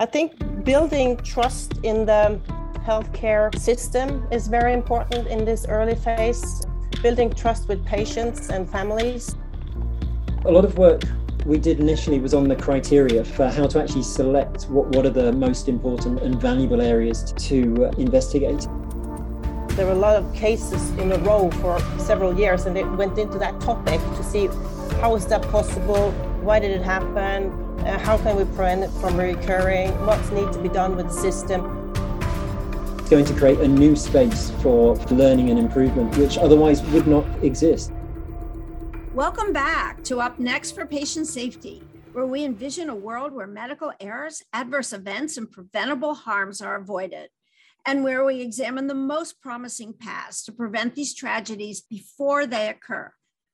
I think building trust in the healthcare system is very important in this early phase, building trust with patients and families. A lot of work we did initially was on the criteria for how to actually select what, what are the most important and valuable areas to investigate. There were a lot of cases in a row for several years, and they went into that topic to see how is that possible, why did it happen, uh, how can we prevent it from recurring, what needs to be done with the system. It's going to create a new space for learning and improvement, which otherwise would not exist. Welcome back to Up Next for Patient Safety, where we envision a world where medical errors, adverse events, and preventable harms are avoided and where we examine the most promising paths to prevent these tragedies before they occur.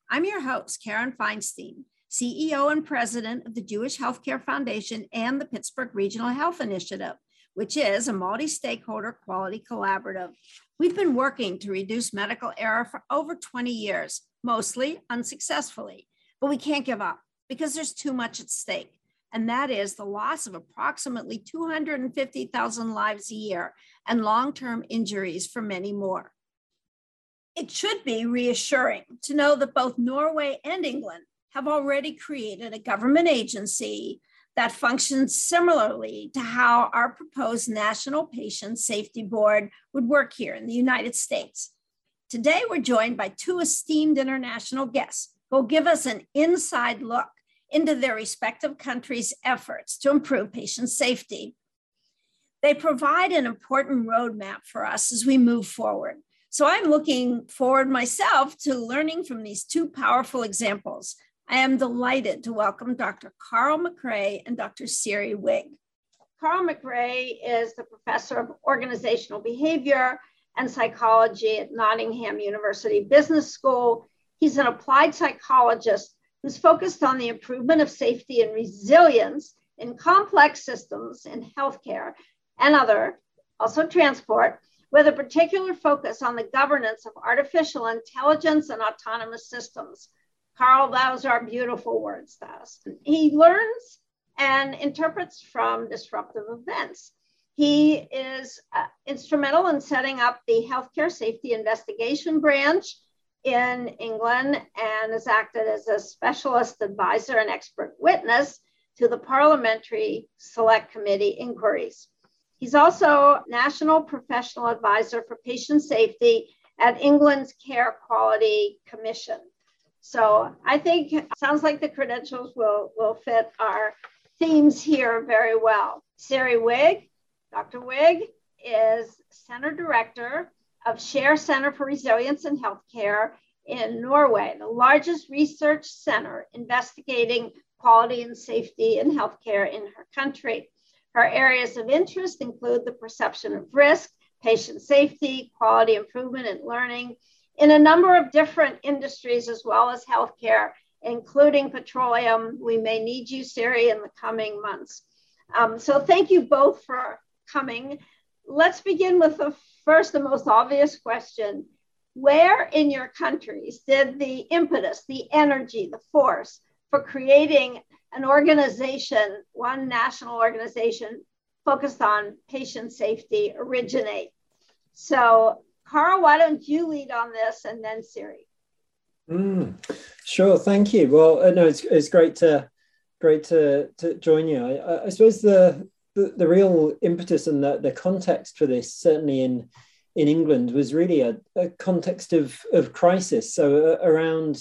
I'm your host, Karen Feinstein, CEO and president of the Jewish Healthcare Foundation and the Pittsburgh Regional Health Initiative, which is a multi stakeholder quality collaborative. We've been working to reduce medical error for over 20 years, mostly unsuccessfully, but we can't give up because there's too much at stake and that is the loss of approximately 250,000 lives a year and long term injuries for many more. It should be reassuring to know that both Norway and England have already created a government agency that functions similarly to how our proposed National Patient Safety Board would work here in the United States. Today, we're joined by two esteemed international guests who will give us an inside look into their respective countries' efforts to improve patient safety. They provide an important roadmap for us as we move forward. So I'm looking forward myself to learning from these two powerful examples. I am delighted to welcome Dr. Carl Macrae and Dr. Siri Wiig. Carl Macrae is the professor of organizational behavior and psychology at Nottingham University Business School. He's an applied psychologist who's focused on the improvement of safety and resilience in complex systems in healthcare and other, also transport, with a particular focus on the governance of artificial intelligence and autonomous systems. Carl, those are beautiful words, those. He learns and interprets from disruptive events. He is uh, instrumental in setting up the Healthcare Safety Investigation Branch in England and has acted as a specialist advisor and expert witness to the Parliamentary Select Committee inquiries. He's also National Professional Advisor for Patient Safety at England's Care Quality Commission. So I think sounds like the credentials will, will fit our themes here very well. Siri Wiig, Dr. Wiig is Center Director of Share Center for Resilience in Healthcare in Norway, the largest research center investigating quality and safety in healthcare in her country. Her areas of interest include the perception of risk, patient safety, quality improvement, and learning in a number of different industries as well as healthcare, including petroleum. We may need you, Siri, in the coming months. Um, so thank you both for coming. Let's begin with the first, the most obvious question Where in your countries did the impetus, the energy, the force for creating an organization, one national organization focused on patient safety originate? So, Carl, why don't you lead on this and then Siri? Mm, sure, thank you. Well, uh, no, it's, it's great to great to, to join you. I, I suppose the the, the real impetus and the, the context for this, certainly in in England, was really a, a context of, of crisis. So uh, around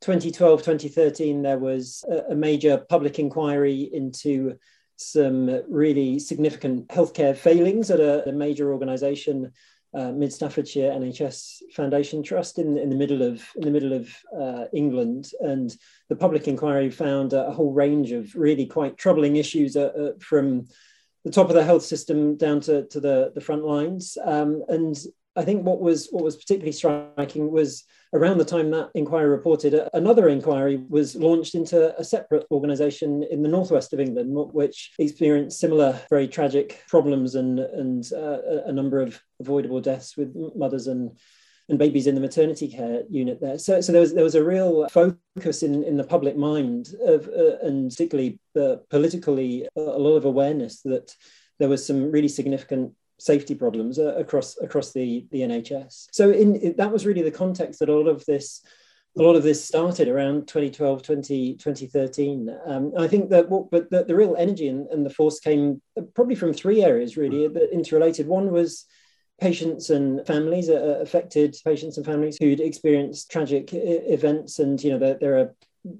2012, 2013, there was a, a major public inquiry into some really significant healthcare failings at a, a major organisation, uh, Mid Staffordshire NHS Foundation Trust, in, in the middle of in the middle of uh, England, and the public inquiry found a, whole range of really quite troubling issues uh, uh from the top of the health system down to, to the, the front lines. Um, and I think what was what was particularly striking was around the time that inquiry reported, another inquiry was launched into a separate organisation in the northwest of England, which experienced similar very tragic problems and and uh, a number of avoidable deaths with mothers and and babies in the maternity care unit there. So, so there was there was a real focus in, in the public mind of, uh, and particularly uh, politically, a lot of awareness that there was some really significant safety problems uh, across across the the NHS. So in that was really the context that a lot of this a lot of this started around 2012 20, 2013 um, i think that what but the, the real energy and, and, the force came probably from three areas really that interrelated. One was patients and families uh, affected patients and families who'd experienced tragic events. And you know there, there are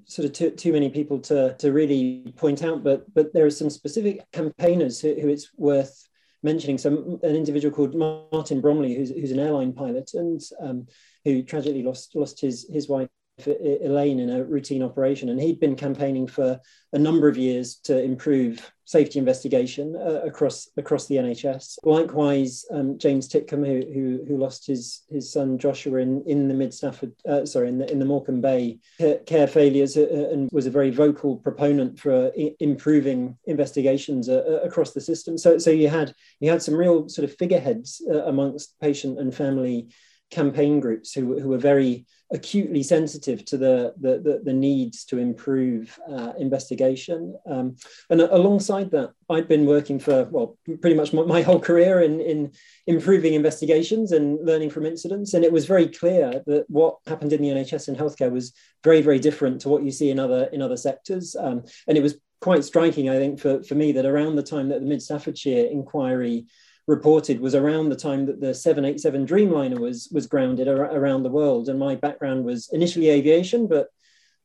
sort of too, too many people to, to really point out but but there are some specific campaigners who, who it's worth mentioning some an individual called Martin Bromley who's, who's an airline pilot and um, who tragically lost lost his his wife Elaine in a routine operation, and he'd been campaigning for a number of years to improve safety investigation uh, across across the NHS. Likewise, um, James Titcombe, who, who, who lost his his son Joshua in in the Mid Stafford, uh, sorry, in the in the Morecambe Bay care failures, uh, uh, and was a very vocal proponent for I- improving investigations uh, uh, across the system. So so you had you had some real sort of figureheads amongst patient and family campaign groups who, who were very acutely sensitive to the, the, the, the needs to improve uh, investigation. Um, and alongside that, I'd been working for, well, pretty much my, whole career in, in improving investigations and learning from incidents. And it was very clear that what happened in the NHS and healthcare was very, very different to what you see in other, in other sectors. Um, and it was quite striking, I think, for, for me that around the time that the Mid Staffordshire inquiry reported was around the time that the 787 Dreamliner was was grounded ar- around the world. And my background was initially aviation, but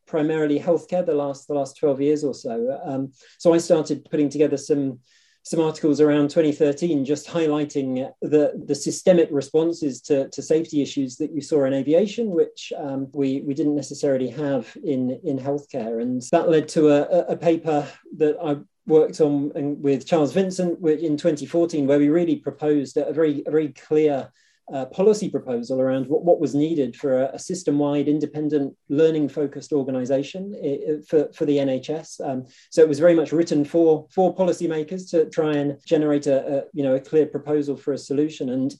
primarily healthcare the last the last 12 years or so. Um, so I started putting together some some articles around 2013 just highlighting the, the systemic responses to, to safety issues that you saw in aviation, which um, we, we didn't necessarily have in, in healthcare. And that led to a, a paper that I worked on with Charles Vincent in 2014, where we really proposed a very, a very clear uh, policy proposal around what, what was needed for a, a system-wide, independent, learning-focused organisation for, for the NHS. Um, so it was very much written for for policymakers to try and generate a, a you know a clear proposal for a solution. And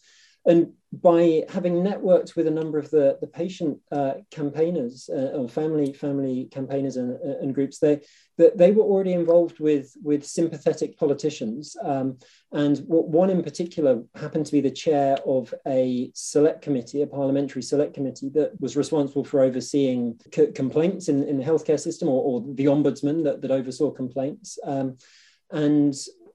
and by having networked with a number of the, the patient uh, campaigners uh, or family family campaigners and, uh, and groups, they that they were already involved with with sympathetic politicians, um, and one in particular happened to be the chair of a select committee, a parliamentary select committee that was responsible for overseeing c- complaints in, in the healthcare system, or, or the ombudsman that, that oversaw complaints. Um, and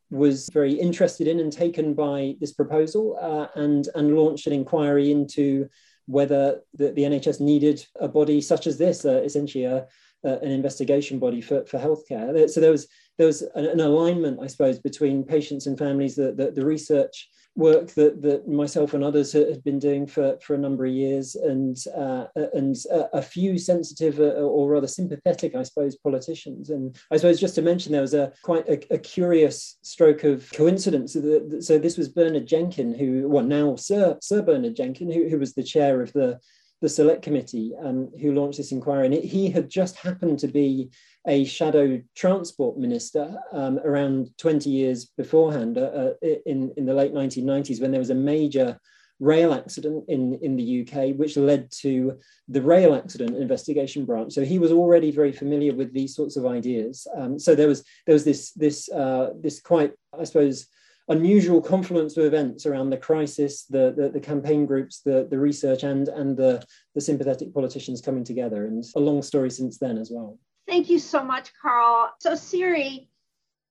was very interested in and taken by this proposal uh, and, and launched an inquiry into whether the, the NHS needed a body such as this, uh, essentially a, uh, an investigation body for, for healthcare. So there was there was an, an alignment, I suppose, between patients and families. The, the, the research work that, that myself and others had been doing for, for a number of years, and uh, and a, few sensitive uh, or rather sympathetic, I suppose, politicians. And I suppose just to mention, there was a quite a, a curious stroke of coincidence. So this was Bernard Jenkin, who well now Sir Sir Bernard Jenkin, who, who was the chair of the the select committee um, who launched this inquiry, and it, he had just happened to be a shadow transport minister um, around 20 years beforehand, uh, uh in, in the late 1990s, when there was a major rail accident in, in the UK, which led to the rail accident investigation branch. So he was already very familiar with these sorts of ideas. Um, so there was there was this this uh, this quite, I suppose, unusual confluence of events around the crisis, the, the, the, campaign groups, the, the research, and, and the, the sympathetic politicians coming together. And a long story since then as well. Thank you so much, Carl. So, Siri,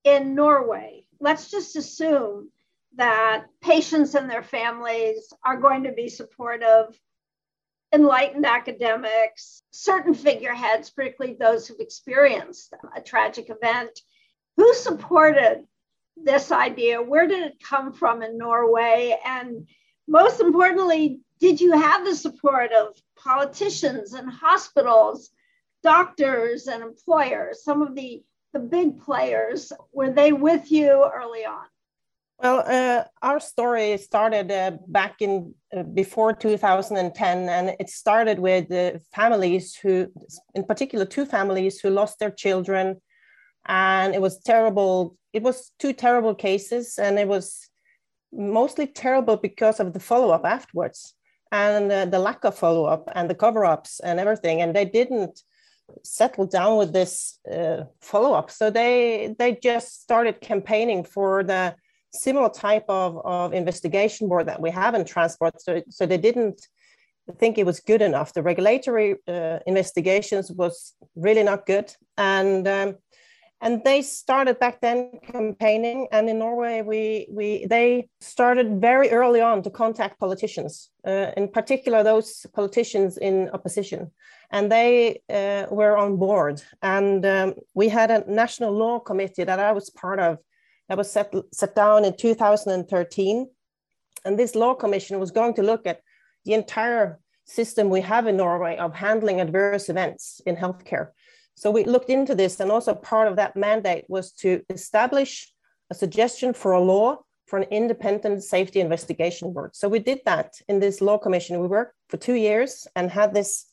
in Norway, let's just assume that patients and their families are going to be supportive, enlightened academics, certain figureheads, particularly those who've experienced a tragic event. Who supported this idea? Where did it come from in Norway? And most importantly, did you have the support of politicians and hospitals, doctors and employers, some of the, the big players? Were they with you early on? Well, uh, our story started uh, back in uh, before 2010, and it started with families who, in particular, two families who lost their children and it was terrible it was two terrible cases and it was mostly terrible because of the follow-up afterwards and uh, the lack of follow up and the cover ups and everything. And they didn't settle down with this uh, follow up. So they they just started campaigning for the similar type of, of investigation board that we have in transport. So, so they didn't think it was good enough. The regulatory uh, investigations was really not good. And um, and they started back then campaigning and in norway we, we they started very early on to contact politicians uh, in particular those politicians in opposition and they uh, were on board and um, we had a national law committee that i was part of that was set, set down in 2013. And this law commission was going to look at the entire system we have in Norway of handling adverse events in healthcare. So we looked into this, and also part of that mandate was to establish a suggestion for a law for an independent safety investigation board. So we did that in this law commission. We worked for two years and had this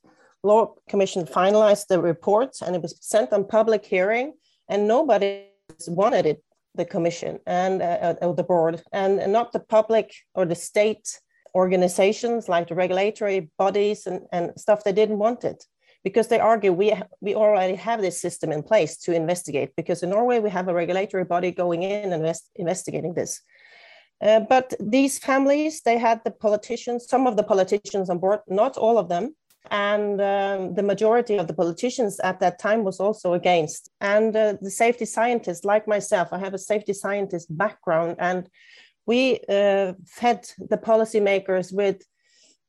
law commission finalize the report, and it was sent on public hearing, and nobody wanted it the commission and uh, uh, the board and not the public or the state organizations like the regulatory bodies and, and stuff they didn't want it because they argue we we already have this system in place to investigate because in norway we have a regulatory body going in and invest, investigating this. Uh, but these families they had the politicians some of the politicians on board not all of them and um, the majority of the politicians at that time was also against. And uh, the safety scientists like myself i have a safety scientist background and we uh, fed the policymakers with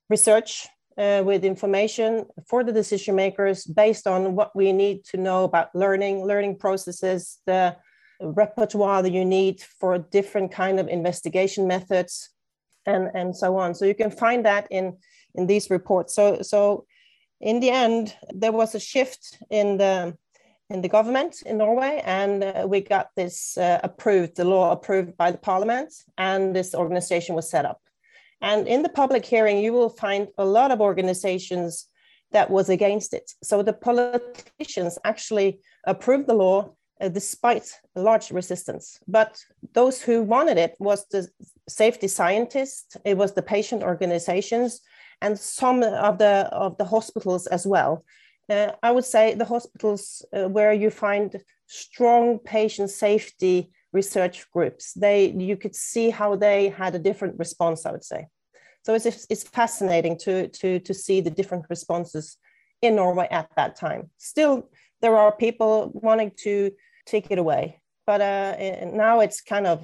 research uh, with information for the decision makers based on what we need to know about learning learning processes the repertoire that you need for different kind of investigation methods and and so on so you can find that in in these reports. So, so in the end, there was a shift in the in the government in Norway, and uh, we got this uh, approved, the law approved by the parliament, and this organization was set up. And in the public hearing, you will find a lot of organizations that was against it. So the politicians actually approved the law uh, despite large resistance. But those who wanted it was the safety scientists, it was the patient organizations, and some of the of the hospitals as well. Uh, I would say the hospitals uh, where you find strong patient safety research groups. They you could see how they had a different response. I would say, so it's it's fascinating to to to see the different responses in Norway at that time. Still, there are people wanting to take it away, but uh, now it's kind of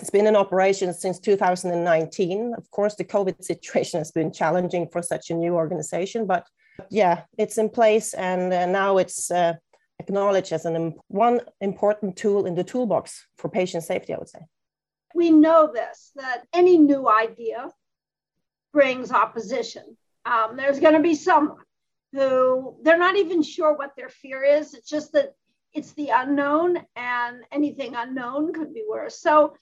it's been in operation since 2019. Of course, the COVID situation has been challenging for such a new organization, but yeah, it's in place and uh, now it's uh, acknowledged as an one important tool in the toolbox for patient safety, I would say. We know this that any new idea brings opposition. Um, there's going to be someone who they're not even sure what their fear is. It's just that it's the unknown, and anything unknown could be worse. So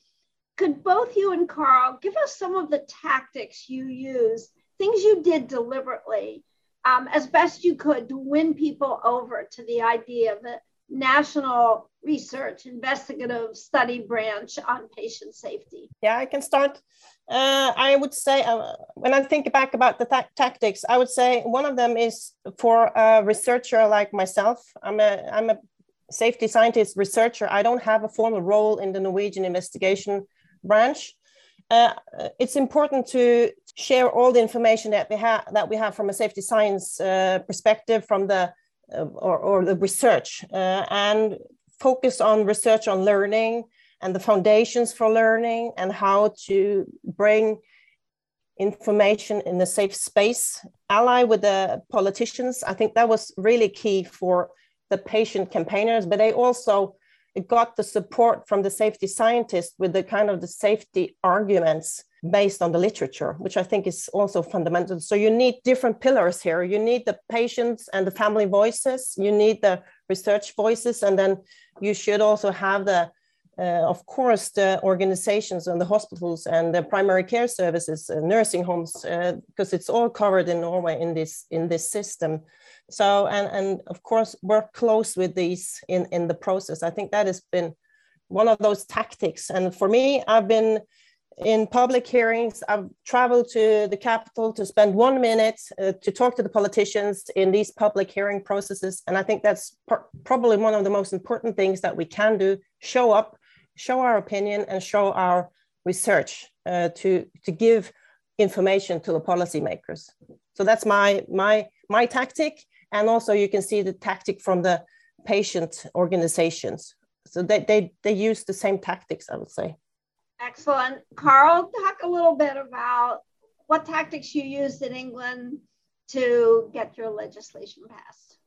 could both you and Carl give us some of the tactics you used, things you did deliberately, um, as best you could to win people over to the idea of a national research investigative study branch on patient safety? Yeah, I can start. Uh, I would say, uh, when I think back about the ta- tactics, I would say one of them is for a researcher like myself. I'm a, I'm a safety scientist researcher. I don't have a formal role in the Norwegian investigation branch. Uh, it's important to share all the information that we have that we have from a safety science uh, perspective from the uh, or, or, the research uh, and focus on research on learning and the foundations for learning and how to bring information in a safe space. Ally with the politicians i think that was really key for the patient campaigners but they also got the support from the safety scientists with the kind of the safety arguments based on the literature, which I think is also fundamental. So you need different pillars here. You need the patients and the family voices. You need the research voices, and then you should also have the, uh, of course, the organizations and the hospitals and the primary care services, uh, nursing homes, because uh, it's all covered in Norway in this in this system. So, and, and of course, work close with these in, in the process. I think that has been one of those tactics. And for me, I've been in public hearings. I've traveled to the capital to spend one minute uh, to talk to the politicians in these public hearing processes. And I think that's probably one of the most important things that we can do show up, show our opinion, and show our research uh, to, to give information to the policymakers. So that's my, my, my tactic. And also, you can see the tactic from the patient organizations. So they, they, they use the same tactics, I would say. Excellent. Carl, talk a little bit about what tactics you used in England to get your legislation passed.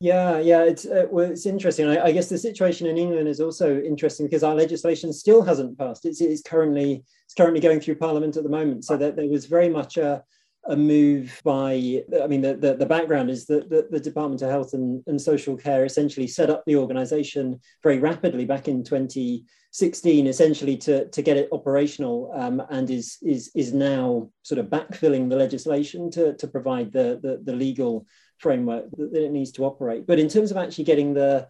Yeah, yeah, it's uh, well, it's interesting. I, I, guess the situation in England is also interesting because our legislation still hasn't passed. It's, it's currently it's currently going through Parliament at the moment. So that there was very much a a move by, I mean, the, the, the background is that the, the, Department of Health and, and Social Care essentially set up the organization very rapidly back in 2016, essentially to, to get it operational um, and is, is, is now sort of backfilling the legislation to, to provide the, the, the legal framework that, it needs to operate. But in terms of actually getting the,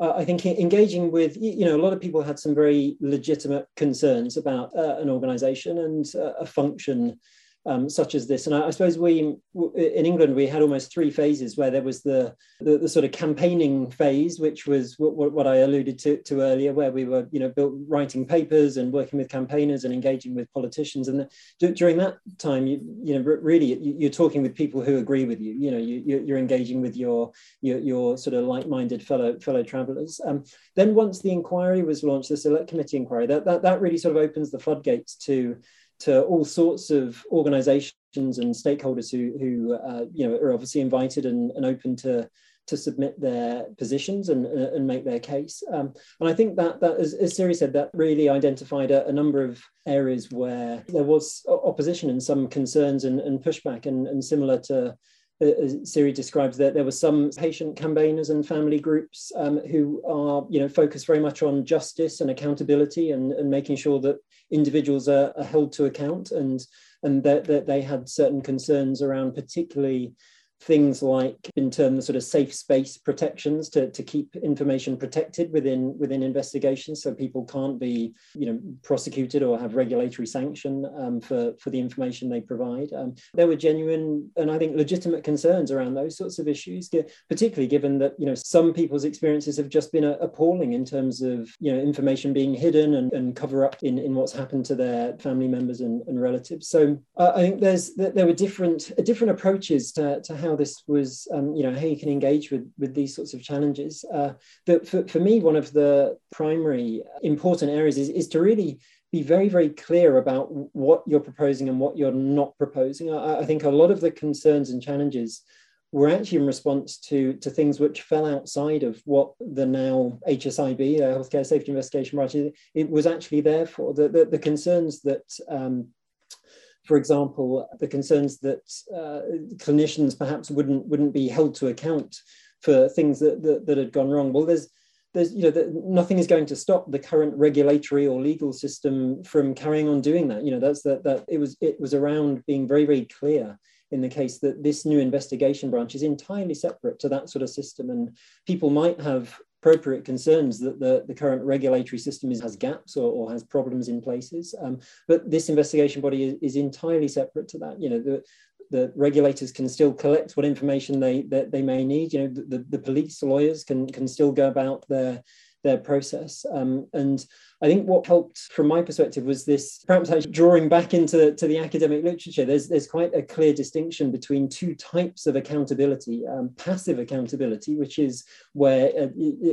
uh, I think engaging with, you know, a lot of people had some very legitimate concerns about uh, an organization and uh, a function um, such as this. And I, I, suppose we in England we had almost three phases where there was the the, the sort of campaigning phase, which was what, what, I alluded to, to earlier, where we were you know built, writing papers and working with campaigners and engaging with politicians. And the, during that time, you you know really you're talking with people who agree with you. You know you, you're engaging with your your, your sort of like-minded fellow fellow travellers. Um, then once the inquiry was launched, the select committee inquiry, that, that that really sort of opens the floodgates to to all sorts of organizations and stakeholders who, who uh, you know, are obviously invited and, and open to, to submit their positions and, and make their case. Um, and I think that, that as, as Siri said, that really identified a, a, number of areas where there was opposition and some concerns and, and pushback and, and similar to as Siri describes that there were some patient campaigners and family groups um, who are, you know, focused very much on justice and accountability and, and making sure that individuals are, are held to account. And and that, that they had certain concerns around particularly things like in terms of sort of safe space protections to, to keep information protected within within investigations so people can't be you know prosecuted or have regulatory sanction um, for for the information they provide. Um, there were genuine and i think legitimate concerns around those sorts of issues particularly given that you know some people's experiences have just been appalling in terms of you know information being hidden and, and cover up in, in what's happened to their family members and, and relatives. So uh, i think there's there were different different approaches to, to how this was, um, you know, how you can engage with with these sorts of challenges. Uh, but for, for me, one of the primary important areas is, is to really be very, very clear about what you're proposing and what you're not proposing. I, I think a lot of the concerns and challenges were actually in response to, to things which fell outside of what the now HSIB, the Healthcare Safety Investigation Branch, it was actually there for. The, the, the concerns that um, for example, the concerns that uh, clinicians perhaps wouldn't wouldn't be held to account for things that, that, that had gone wrong. Well, there's there's you know the, nothing is going to stop the current regulatory or legal system from carrying on doing that. You know that's that that it was it was around being very very clear in the case that this new investigation branch is entirely separate to that sort of system and people might have appropriate concerns that the, the current regulatory system is, has gaps or, or has problems in places. Um, but this investigation body is, is, entirely separate to that. You know, the, the regulators can still collect what information they that they may need. You know, the, the police lawyers can can still go about their their process. Um, and I think what helped from my perspective was this perhaps drawing back into the, to the academic literature. There's, there's quite a clear distinction between two types of accountability um, passive accountability, which is where uh,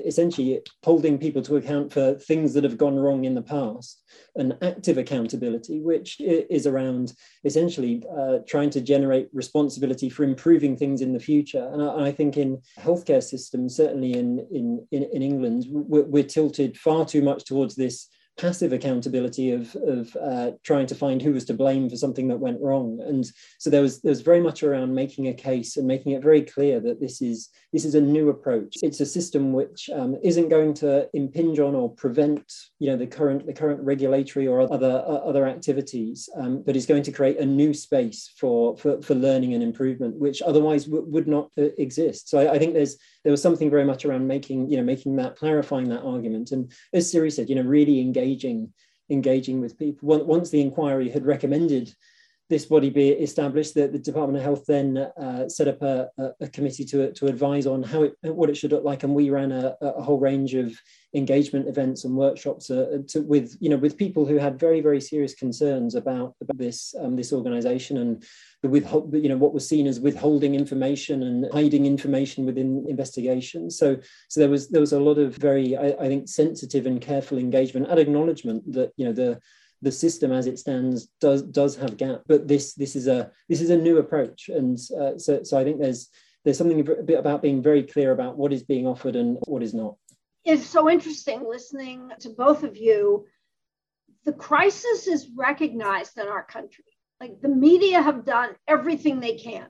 essentially holding people to account for things that have gone wrong in the past, and active accountability, which is around essentially uh, trying to generate responsibility for improving things in the future. And I, I think in healthcare systems, certainly in, in, in, in England, we're, we're tilted far too much towards this passive accountability of, of uh, trying to find who was to blame for something that went wrong. And so there was there was very much around making a case and making it very clear that this is this is a new approach. It's a system which um, isn't going to impinge on or prevent you know the current the current regulatory or other uh, other activities, um, but is going to create a new space for for, for learning and improvement, which otherwise w- would not uh, exist. So I, I think there's there was something very much around making you know making that clarifying that argument and as Siri said you know really engaging engaging with people. Once the inquiry had recommended this body be established, the, the Department of Health then uh, set up a, a, committee to, to advise on how it, what it should look like, and we ran a, a whole range of engagement events and workshops uh, to, with you know with people who had very very serious concerns about, about this um, this organisation and the withhold you know what was seen as withholding information and hiding information within investigations. So so there was there was a lot of very I, I think sensitive and careful engagement and acknowledgement that you know the the system as it stands does does have gap but this this is a this is a new approach. And uh, so so i think there's there's something a bit about being very clear about what is being offered and what is not. It's so interesting listening to both of you. The crisis is recognized in our country. Like the media have done everything they can.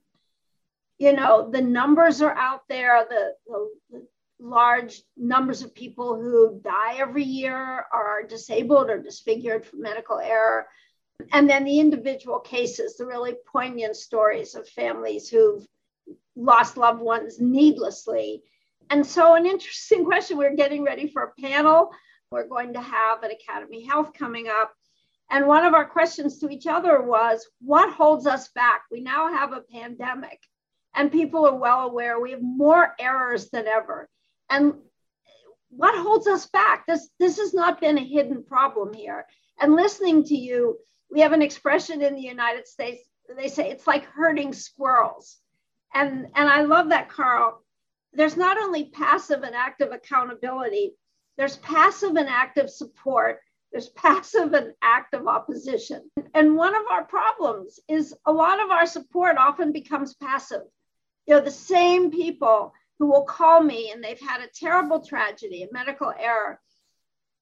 You know the numbers are out there the, the, large numbers of people who die every year are disabled or disfigured from medical error. And then the individual cases, the really poignant stories of families who've lost loved ones needlessly. And so, an interesting question we're getting ready for a panel. We're going to have an AcademyHealth coming up. And one of our questions to each other was what holds us back? We now have a pandemic, and people are well aware we have more errors than ever. And what holds us back? This, this has not been a hidden problem here. And listening to you, we have an expression in the United States. They say it's like herding squirrels. And, and I love that, Carl. There's not only passive and active accountability, there's passive and active support, there's passive and active opposition. And one of our problems is a lot of our support often becomes passive. You know, the same people who will call me and they've had a terrible tragedy, a medical error.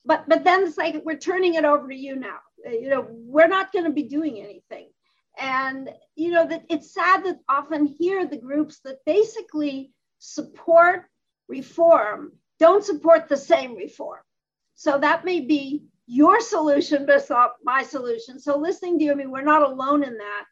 But but then it's like we're turning it over to you now. Uh, you know, we're not going to be doing anything. And you know that it's sad that often here the groups that basically support reform don't support the same reform. So that may be your solution, but it's not my solution. So listening to you, I mean, we're not alone in that.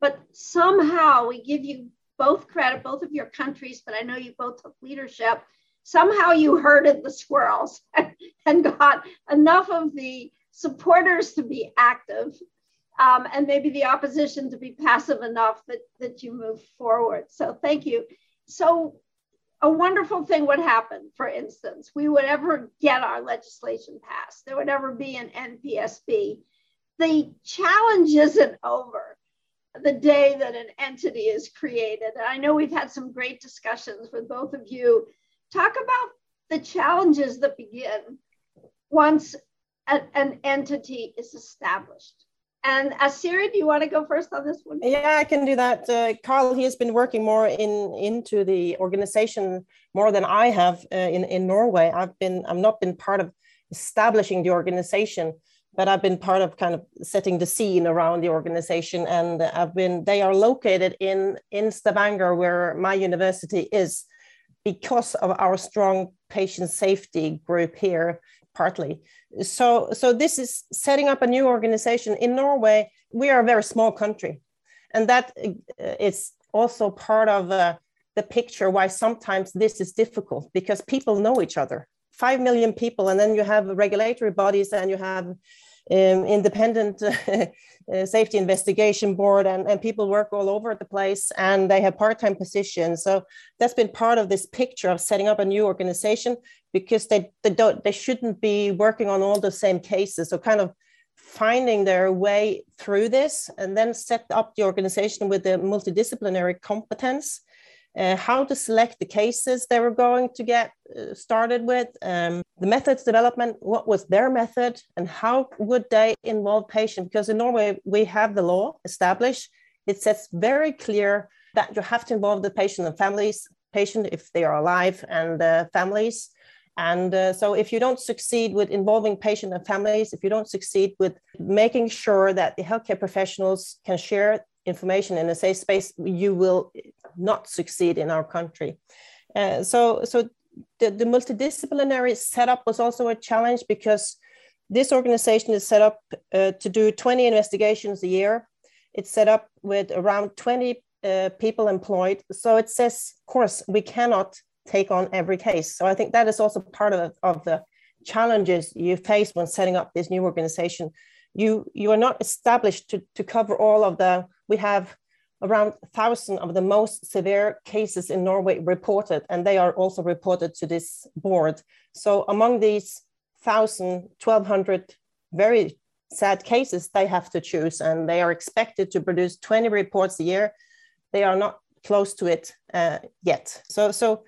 But somehow we give you both credit, both of your countries, but I know you both took leadership. Somehow you herded the squirrels and got enough of the supporters to be active um, and maybe the opposition to be passive enough that, that you move forward. So thank you. So a wonderful thing would happen, for instance, we would ever get our legislation passed. There would ever be an NPSB. The challenge isn't over the day that an entity is created. And I know we've had some great discussions with both of you. Talk about the challenges that begin once a, an entity is established. And Asiri, do you want to go first on this one? Yeah, I can do that. Uh, Carl, he has been working more in into the organization more than I have uh, in in Norway. I've been I've not been part of establishing the organization, but I've been part of kind of setting the scene around the organization, and I've been. They are located in in Stavanger, where my university is, because of our strong patient safety group here, partly. So, so this is setting up a new organization in Norway. We are a very small country, and that uh, also part of uh, the picture why sometimes this is difficult because people know each other 5 million people and then you have regulatory bodies and you have um, independent uh, safety investigation board and, and people work all over the place and they have part-time positions. So that's been part of this picture of setting up a new organization because they, they don't they shouldn't be working on all the same cases. So kind of finding their way through this and then set up the organization with the multidisciplinary competence uh, how to select the cases they were going to get uh, started with, um, the methods development, what was their method, and how would they involve patients? Because in Norway, we have the law established. It sets very clear that you have to involve the patient and families, patient if they are alive, and uh, families. And uh, so, if you don't succeed with involving patient and families, if you don't succeed with making sure that the healthcare professionals can share information in a safe space, you will not succeed in our country. Uh, so, so the, the multidisciplinary setup was also a challenge because this organization is set up uh, to do 20 investigations a year. It's set up with around 20 uh, people employed. So it says, of course, we cannot take on every case. So I think that is also part of, of the challenges you face when setting up this new organization. You you are not established to, to cover all of the. We have around thousand of the most severe cases in Norway reported, and they are also reported to this board. So among these 1,000, 1,200 very sad cases, they have to choose, and they are expected to produce 20 reports a year. They are not close to it uh, yet. So, so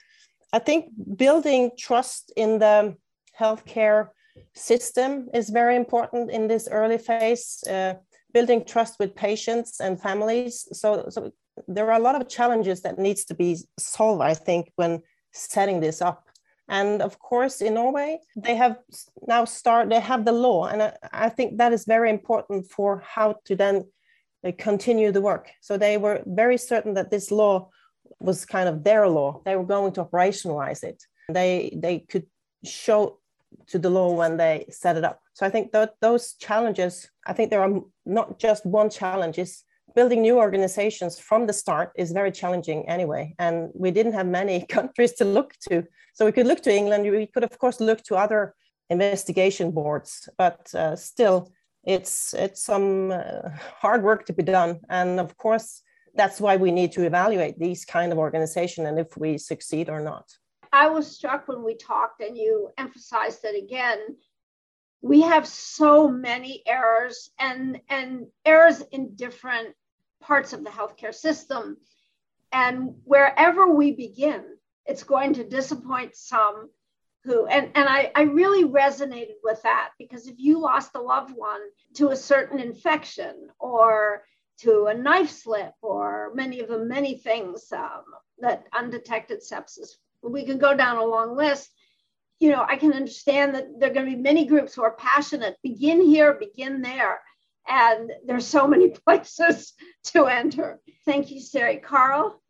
I think building trust in the healthcare system is very important in this early phase. Uh, building trust with patients and families. So, so there are a lot of challenges that needs to be solved. I think when setting this up. And of course, in Norway, they have now start. They have the law, and I, I think that is very important for how to then uh, continue the work. So they were very certain that this law was kind of their law. They were going to operationalize it. They they could show to the law when they set it up. So I think that those challenges, I think there are not just one challenge. Is building new organizations from the start is very challenging anyway. And we didn't have many countries to look to. So we could look to England. We could of course look to other investigation boards, but uh, still, it's it's some uh, hard work to be done. And of course, that's why we need to evaluate these kind of organization and if we succeed or not. I was struck when we talked and you emphasized that again. We have so many errors and, and errors in different parts of the healthcare system. And wherever we begin, it's going to disappoint some who, and, and I, I really resonated with that because if you lost a loved one to a certain infection or to a knife slip or many of the many things um, that undetected sepsis we can go down a long list. You know, I can understand that there are going to be many groups who are passionate. Begin here, begin there. And there's so many places to enter. Thank you, Siri. Carl,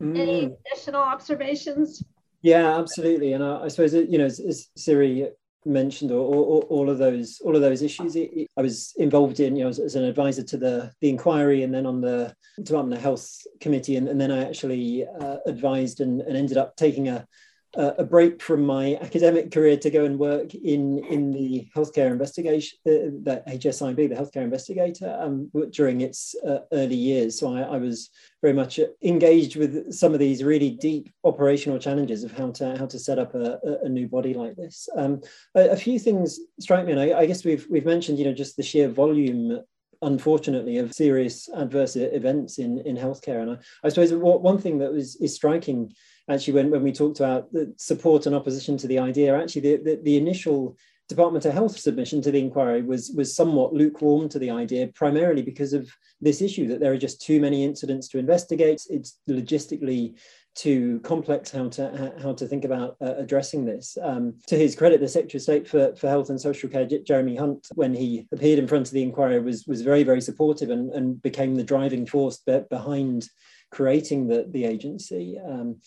mm. any additional observations? Yeah, absolutely. And I, I suppose, you know, as, as Siri mentioned all, all, all, of those all of those issues. It, it, I was involved in you know as, as, an advisor to the the inquiry and then on the Department of Health committee. And, and then I actually uh, advised and, and ended up taking a a break from my academic career to go and work in in the healthcare investigation, uh, the HSIB, the healthcare investigator, um, during its uh, early years. So I, I, was very much engaged with some of these really deep operational challenges of how to how to set up a, a new body like this. Um, a, a, few things strike me, and I, I guess we've we've mentioned, you know, just the sheer volume unfortunately, of serious adverse events in, in healthcare. And I, I suppose one thing that was is striking actually when, when we talked about the support and opposition to the idea, actually the, the, the initial Department of Health submission to the inquiry was was somewhat lukewarm to the idea, primarily because of this issue that there are just too many incidents to investigate. It's logistically too complex how to how to think about uh, addressing this. Um, to his credit, the Secretary of State for, for Health and Social Care, Jeremy Hunt, when he appeared in front of the inquiry, was was very very supportive and, and became the driving force be- behind creating the the agency. Um,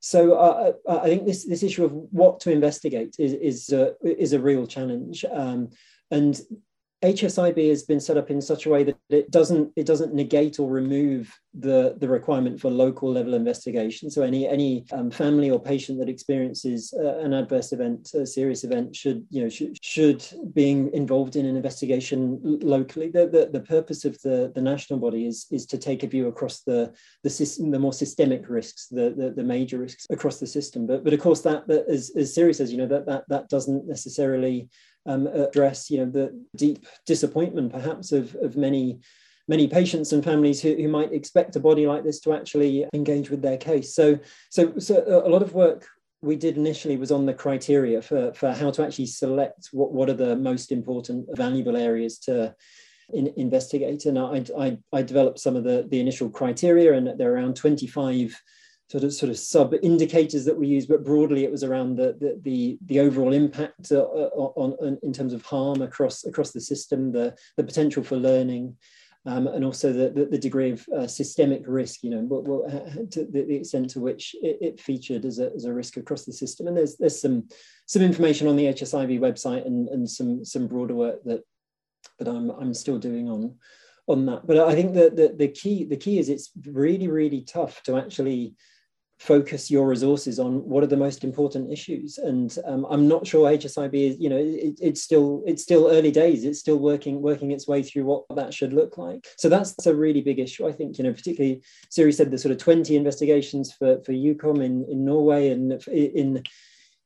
so uh, uh, I think this this issue of what to investigate is is a, is a real challenge, um, and HSIB has been set up in such a way that it doesn't it doesn't negate or remove the the requirement for local level investigation. So any any um, family or patient that experiences uh, an adverse event, a serious event, should you know should, should being involved in an investigation locally. The, the, the purpose of the, the national body is is to take a view across the the system, the more systemic risks, the, the, the major risks across the system. But but of course that, that as as Siri says, you know that that that doesn't necessarily um, address you know the deep disappointment perhaps of, of many many patients and families who, who might expect a body like this to actually engage with their case. So so so a lot of work we did initially was on the criteria for, for how to actually select what, what are the most important valuable areas to in, investigate. And I, I, I developed some of the, the initial criteria and there are around 25 sort of sort of sub indicators that we use, but broadly it was around the the the, the overall impact uh, on, on, in terms of harm across across the system, the the potential for learning. Um, and also the, the, the degree of uh, systemic risk, you know, what, what, to the, the, extent to which it, it, featured as a, as a risk across the system. And there's there's some some information on the HSIB website and, and some some broader work that that I'm I'm still doing on on that. But I think that the, the key the key is it's really really tough to actually focus your resources on what are the most important issues. And um, I'm not sure HSIB is, you know, it, it's still it's still early days. It's still working working its way through what that should look like. So that's, that's a really big issue. I think, you know, particularly Siri said the sort of 20 investigations for for UKOM in in Norway and in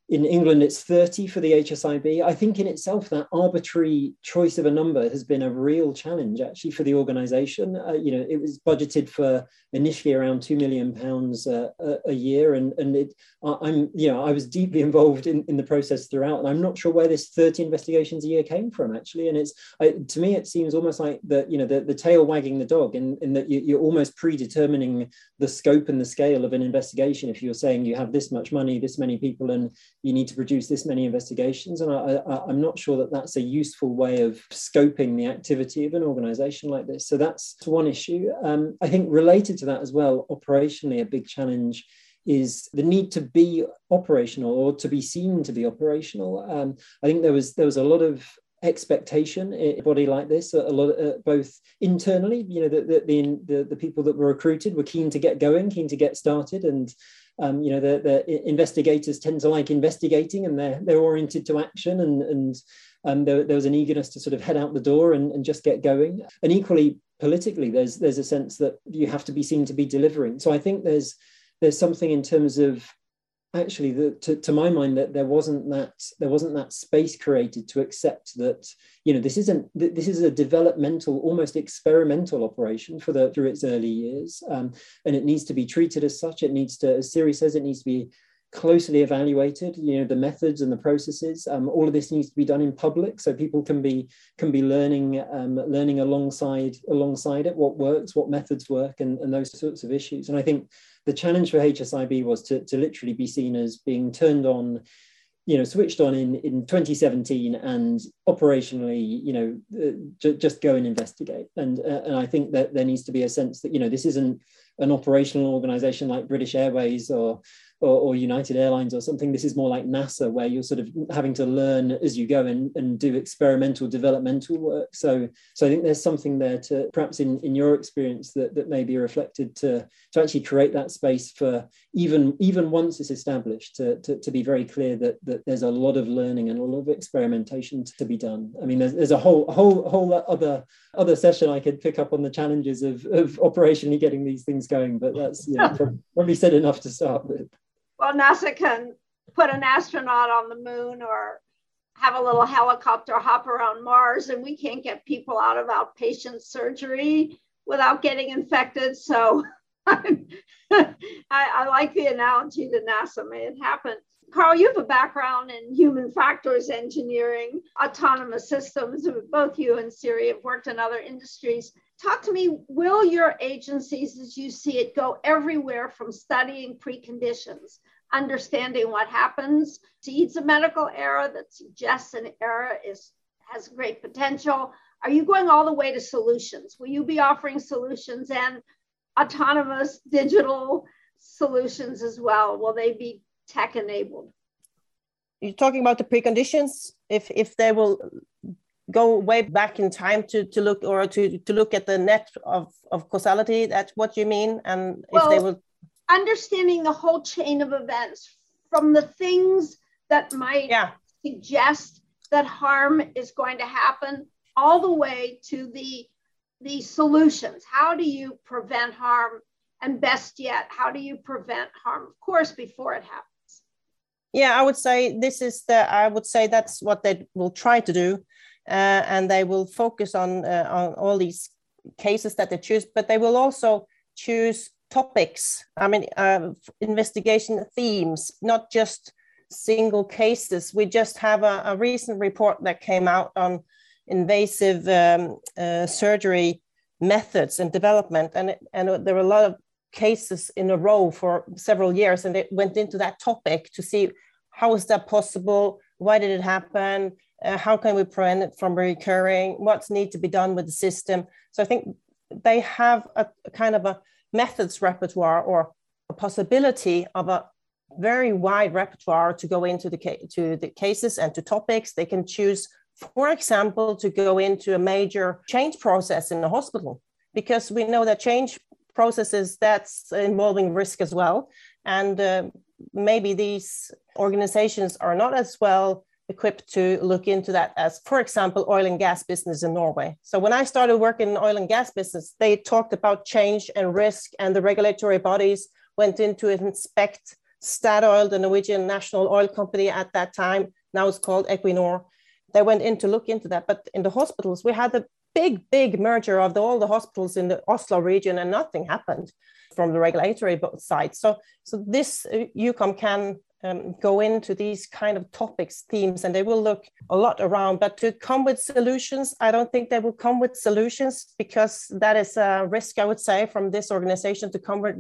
in England, it's 30 for the HSIB. I think in itself, that arbitrary choice of a number has been a real challenge actually for the organisation. Uh, you know, it was budgeted for initially around two million pounds uh, a, year, and and it, I'm you know I was deeply involved in, in the process throughout, and I'm not sure where this 30 investigations a year came from actually. And it's I, to me, it seems almost like the you know the, the tail wagging the dog, in, in that you, you're almost predetermining the scope and the scale of an investigation if you're saying you have this much money, this many people, and you need to produce this many investigations. And I, I, am not sure that that's a useful way of scoping the activity of an organization like this. So that's one issue. Um, I think related to that as well, operationally, a big challenge is the need to be operational or to be seen to be operational. Um, I think there was there was a lot of expectation in a body like this a lot of, uh, both internally you know the the, the the people that were recruited were keen to get going keen to get started and um, you know, the, the investigators tend to like investigating and they're, they're oriented to action and, and um, there, there was an eagerness to sort of head out the door and, and just get going. And equally, politically, there's, there's a sense that you have to be seen to be delivering. So I think there's, there's something in terms of actually the, to, to my mind that there wasn't that there wasn't that space created to accept that you know this isn't this is a developmental almost experimental operation for the through its early years. Um, and it needs to be treated as such. It needs to as siri says it needs to be closely evaluated you know the methods and the processes. Um, all of this needs to be done in public so people can be can be learning um, learning alongside alongside it what works what methods work and, and those sorts of issues. And i think the challenge for HSIB was to, to literally be seen as being turned on, you know, switched on in, in 2017 and operationally, you know, uh, j- just go and investigate. And, uh, and I think that there needs to be a sense that, you know, this isn't an operational organization like British Airways or or, or, United Airlines or something. This is more like NASA, where you're sort of having to learn as you go and, and do experimental developmental work. So, so I think there's something there to perhaps in, in your experience that, that may be reflected to, to actually create that space for even even once it's established to, to, to be very clear that, that there's a lot of learning and a lot of experimentation to be done. I mean, there's, there's a whole whole whole other other session I could pick up on the challenges of, of operationally getting these things going, but that's you know, probably said enough to start with well, NASA can put an astronaut on the moon or have a little helicopter hop around Mars, and we can't get people out of outpatient surgery without getting infected. So I, I, like the analogy to NASA. It happen. Carl, you have a background in human factors engineering, autonomous systems. Both you and Siri have worked in other industries. Talk to me, will your agencies, as you see it, go everywhere from studying preconditions, understanding what happens, seeds a medical error that suggests an error is has great potential? Are you going all the way to solutions? Will you be offering solutions and autonomous digital solutions as well? Will they be tech enabled? You're talking about the preconditions. If if they will go way back in time to, to look or to, to look at the net of, of causality that's what you mean? And well, if they will understanding the whole chain of events from the things that might yeah. suggest that harm is going to happen all the way to the the solutions. How do you prevent harm? And best yet how do you prevent harm? Of course before it happens. Yeah i would say this is the i would say that's what they will try to do and they will focus on uh, on all these cases that they choose but they will also choose topics. I mean uh, investigation themes not just single cases. We just have a, a recent report that came out on invasive um, uh, surgery methods and development and and there were a lot of cases in a row for several years and it went into that topic to see how is that possible? Why did it happen uh, how can we prevent it from recurring? What's need to be done with the system? So i think they have a, a kind of a methods repertoire or a possibility of a very wide repertoire to go into the, to the cases and to topics. They can choose for example to go into a major change process in the hospital because we know that change processes that's involving risk as well. And uh, maybe these organizations are not as well equipped to look into that as, for example, oil and gas business in Norway. So when I started working in oil and gas business, they talked about change and risk, and the regulatory bodies went in to inspect Statoil, the Norwegian national oil company at that time. Now it's called Equinor. They went in to look into that. But in the hospitals, we had a big, big merger of the, all the hospitals in the Oslo region, and nothing happened from the regulatory side. So, so this uh, UKOM can um, go into these kind of topics, themes, and they will look a lot around. But to come with solutions, I don't think they will come with solutions because that is a risk, I would say, from this organization to come with,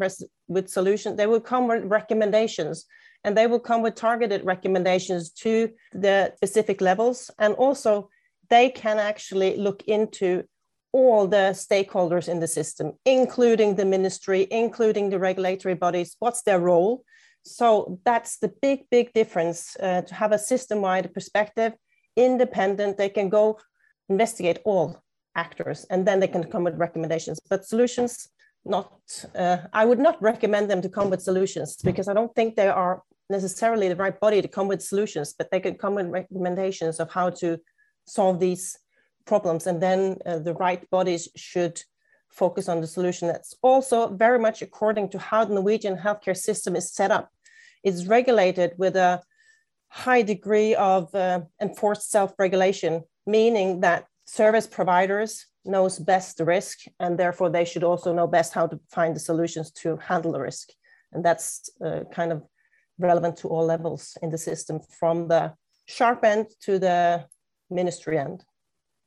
with solutions. They will come with recommendations and they will come with targeted recommendations to the specific levels. And also, they can actually look into all the stakeholders in the system, including the ministry, including the regulatory bodies. What's their role? So that's the big, big difference uh, to have a system wide perspective, independent. They can go investigate all actors and then they can come with recommendations. But solutions, not, uh, I would not recommend them to come with solutions because I don't think they are necessarily the right body to come with solutions, but they can come with recommendations of how to solve these problems. And then uh, the right bodies should focus on the solution. That's also very much according to how the Norwegian healthcare system is set up. It's regulated with a high degree of uh, enforced self-regulation, meaning that service providers knows best the risk, and therefore they should also know best how to find the solutions to handle the risk. And that's uh, kind of relevant to all levels in the system, from the sharp end to the ministry end.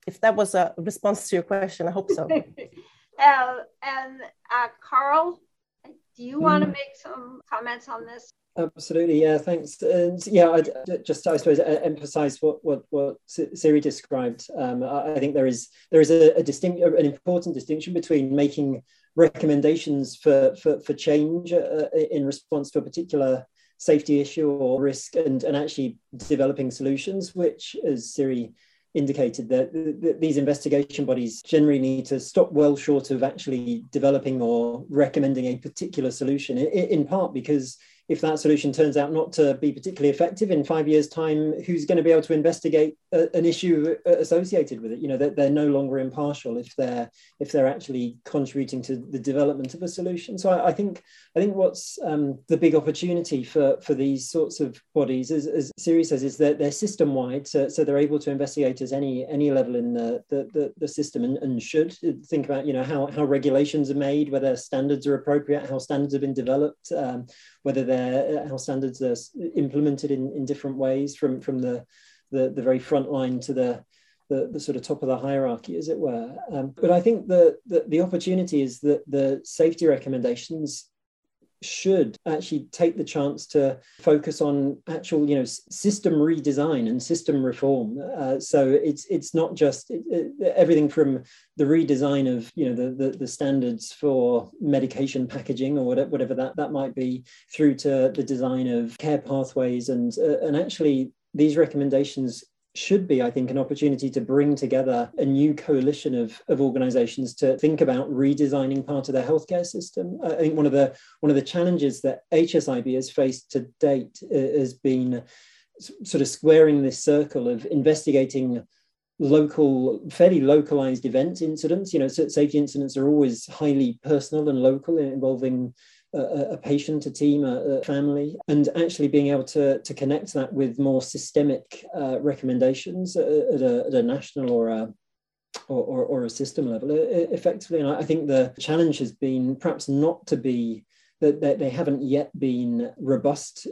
If that was a response to your question, I hope so. Uh, and uh, Carl, do you want to mm. make some comments on this? Absolutely, yeah. Thanks. And yeah, I just I suppose emphasize what what what Siri described. Um, I, think there is there is a, a distinct an important distinction between making recommendations for for, for change uh, in response to a particular safety issue or risk, and and actually developing solutions, which as Siri indicated that, these investigation bodies generally need to stop well short of actually developing or recommending a particular solution, in part because if that solution turns out not to be particularly effective in five years' time, who's going to be able to investigate an issue associated with it? You know, they're, they're no longer impartial if they're if they're actually contributing to the development of a solution. So I, I think I think what's um, the big opportunity for for these sorts of bodies, as, as Siri says, is that they're system wide, so, so they're able to investigate at any any level in the the, the, the system and, and should think about you know how how regulations are made, whether standards are appropriate, how standards have been developed. Um, whether they're how standards are implemented in, in different ways from from the, the the very front line to the the, the sort of top of the hierarchy, as it were. Um, but I think the, the, the opportunity is that the safety recommendations should actually take the chance to focus on actual you know system redesign and system reform uh, so it's it's not just it, it, everything from the redesign of you know the, the, the standards for medication packaging or whatever, whatever that that might be through to the design of care pathways and uh, and actually these recommendations should be, I think, an opportunity to bring together a new coalition of, of organizations to think about redesigning part of their healthcare system. I think one of the one of the challenges that HSIB has faced to date uh, has been sort of squaring this circle of investigating local, fairly localized events, incidents. You know, safety incidents are always highly personal and local, involving a, a patient, a team, a, a, family, and actually being able to, to connect that with more systemic uh, recommendations at a, at a, national or a or, or, or, a system level effectively. And I think the challenge has been perhaps not to be that, they haven't yet been robust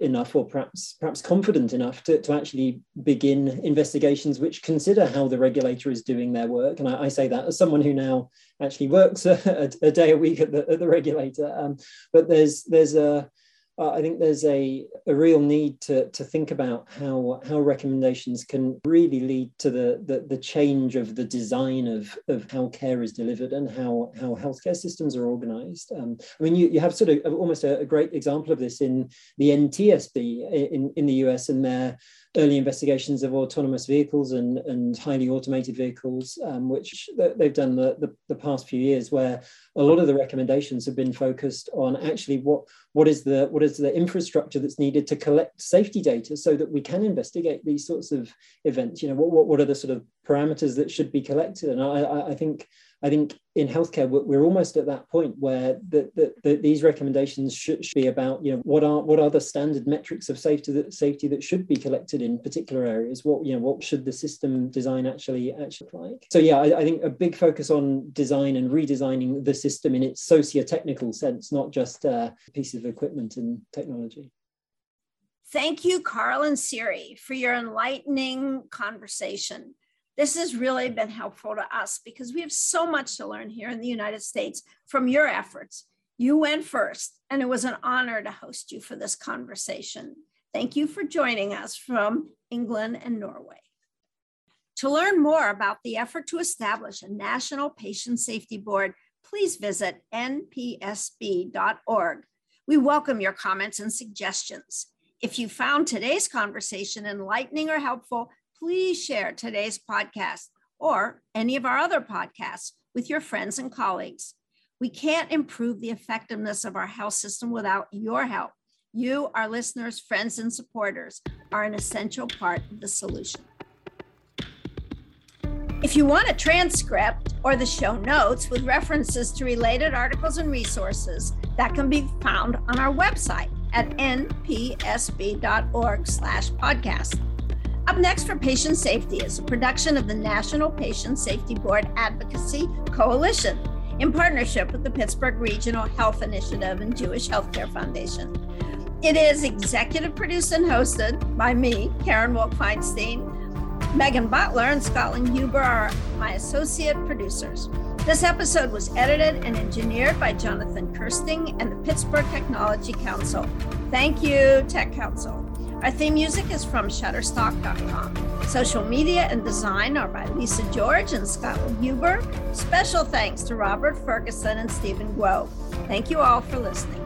enough or perhaps perhaps confident enough to, to actually begin investigations which consider how the regulator is doing their work. And I, I say that as someone who now actually works a, a day a week at the, at the regulator. Um, but there's there's a uh, I think there's a, a real need to, to think about how, how recommendations can really lead to the, the, the change of the design of, of how care is delivered and how, how healthcare systems are organized. Um, I mean, you, you have sort of almost a, a, great example of this in the NTSB in, in the US and their early investigations of autonomous vehicles and, and highly automated vehicles, um, which they've done the, the, the, past few years, where a lot of the recommendations have been focused on actually what, what is the what is the infrastructure that's needed to collect safety data so that we can investigate these sorts of events. You know, what, what, what are the sort of parameters that should be collected? And I, I think I think in healthcare we're almost at that point where the, the, the, these recommendations should, should, be about you know what are what are the standard metrics of safety that safety that should be collected in particular areas. What you know what should the system design actually actually look like? So yeah, I, I think a big focus on design and redesigning the system in its socio-technical sense, not just a piece of equipment and technology. Thank you, Carl and Siri, for your enlightening conversation. This has really been helpful to us because we have so much to learn here in the United States from your efforts. You went first, and it was an honor to host you for this conversation. Thank you for joining us from England and Norway. To learn more about the effort to establish a national patient safety board, please visit npsb.org. We welcome your comments and suggestions. If you found today's conversation enlightening or helpful, please share today's podcast or any of our other podcasts with your friends and colleagues. We can't improve the effectiveness of our health system without your help. You, our listeners, friends, and supporters, are an essential part of the solution. If you want a transcript or the show notes with references to related articles and resources, that can be found on our website at npsb.org/podcast. Up next for Patient Safety is a production of the National Patient Safety Board Advocacy Coalition in partnership with the Pittsburgh Regional Health Initiative and Jewish Healthcare Foundation. It is executive produced and hosted by me, Karen Wolk Feinstein. Megan Butler and Scotland Huber are my associate producers. This episode was edited and engineered by Jonathan Kersting and the Pittsburgh Technology Council. Thank you, Tech Council. Our theme music is from Shutterstock.com. Social media and design are by Lisa George and Scotland Huber. Special thanks to Robert Ferguson and Stephen Guo. Thank you all for listening.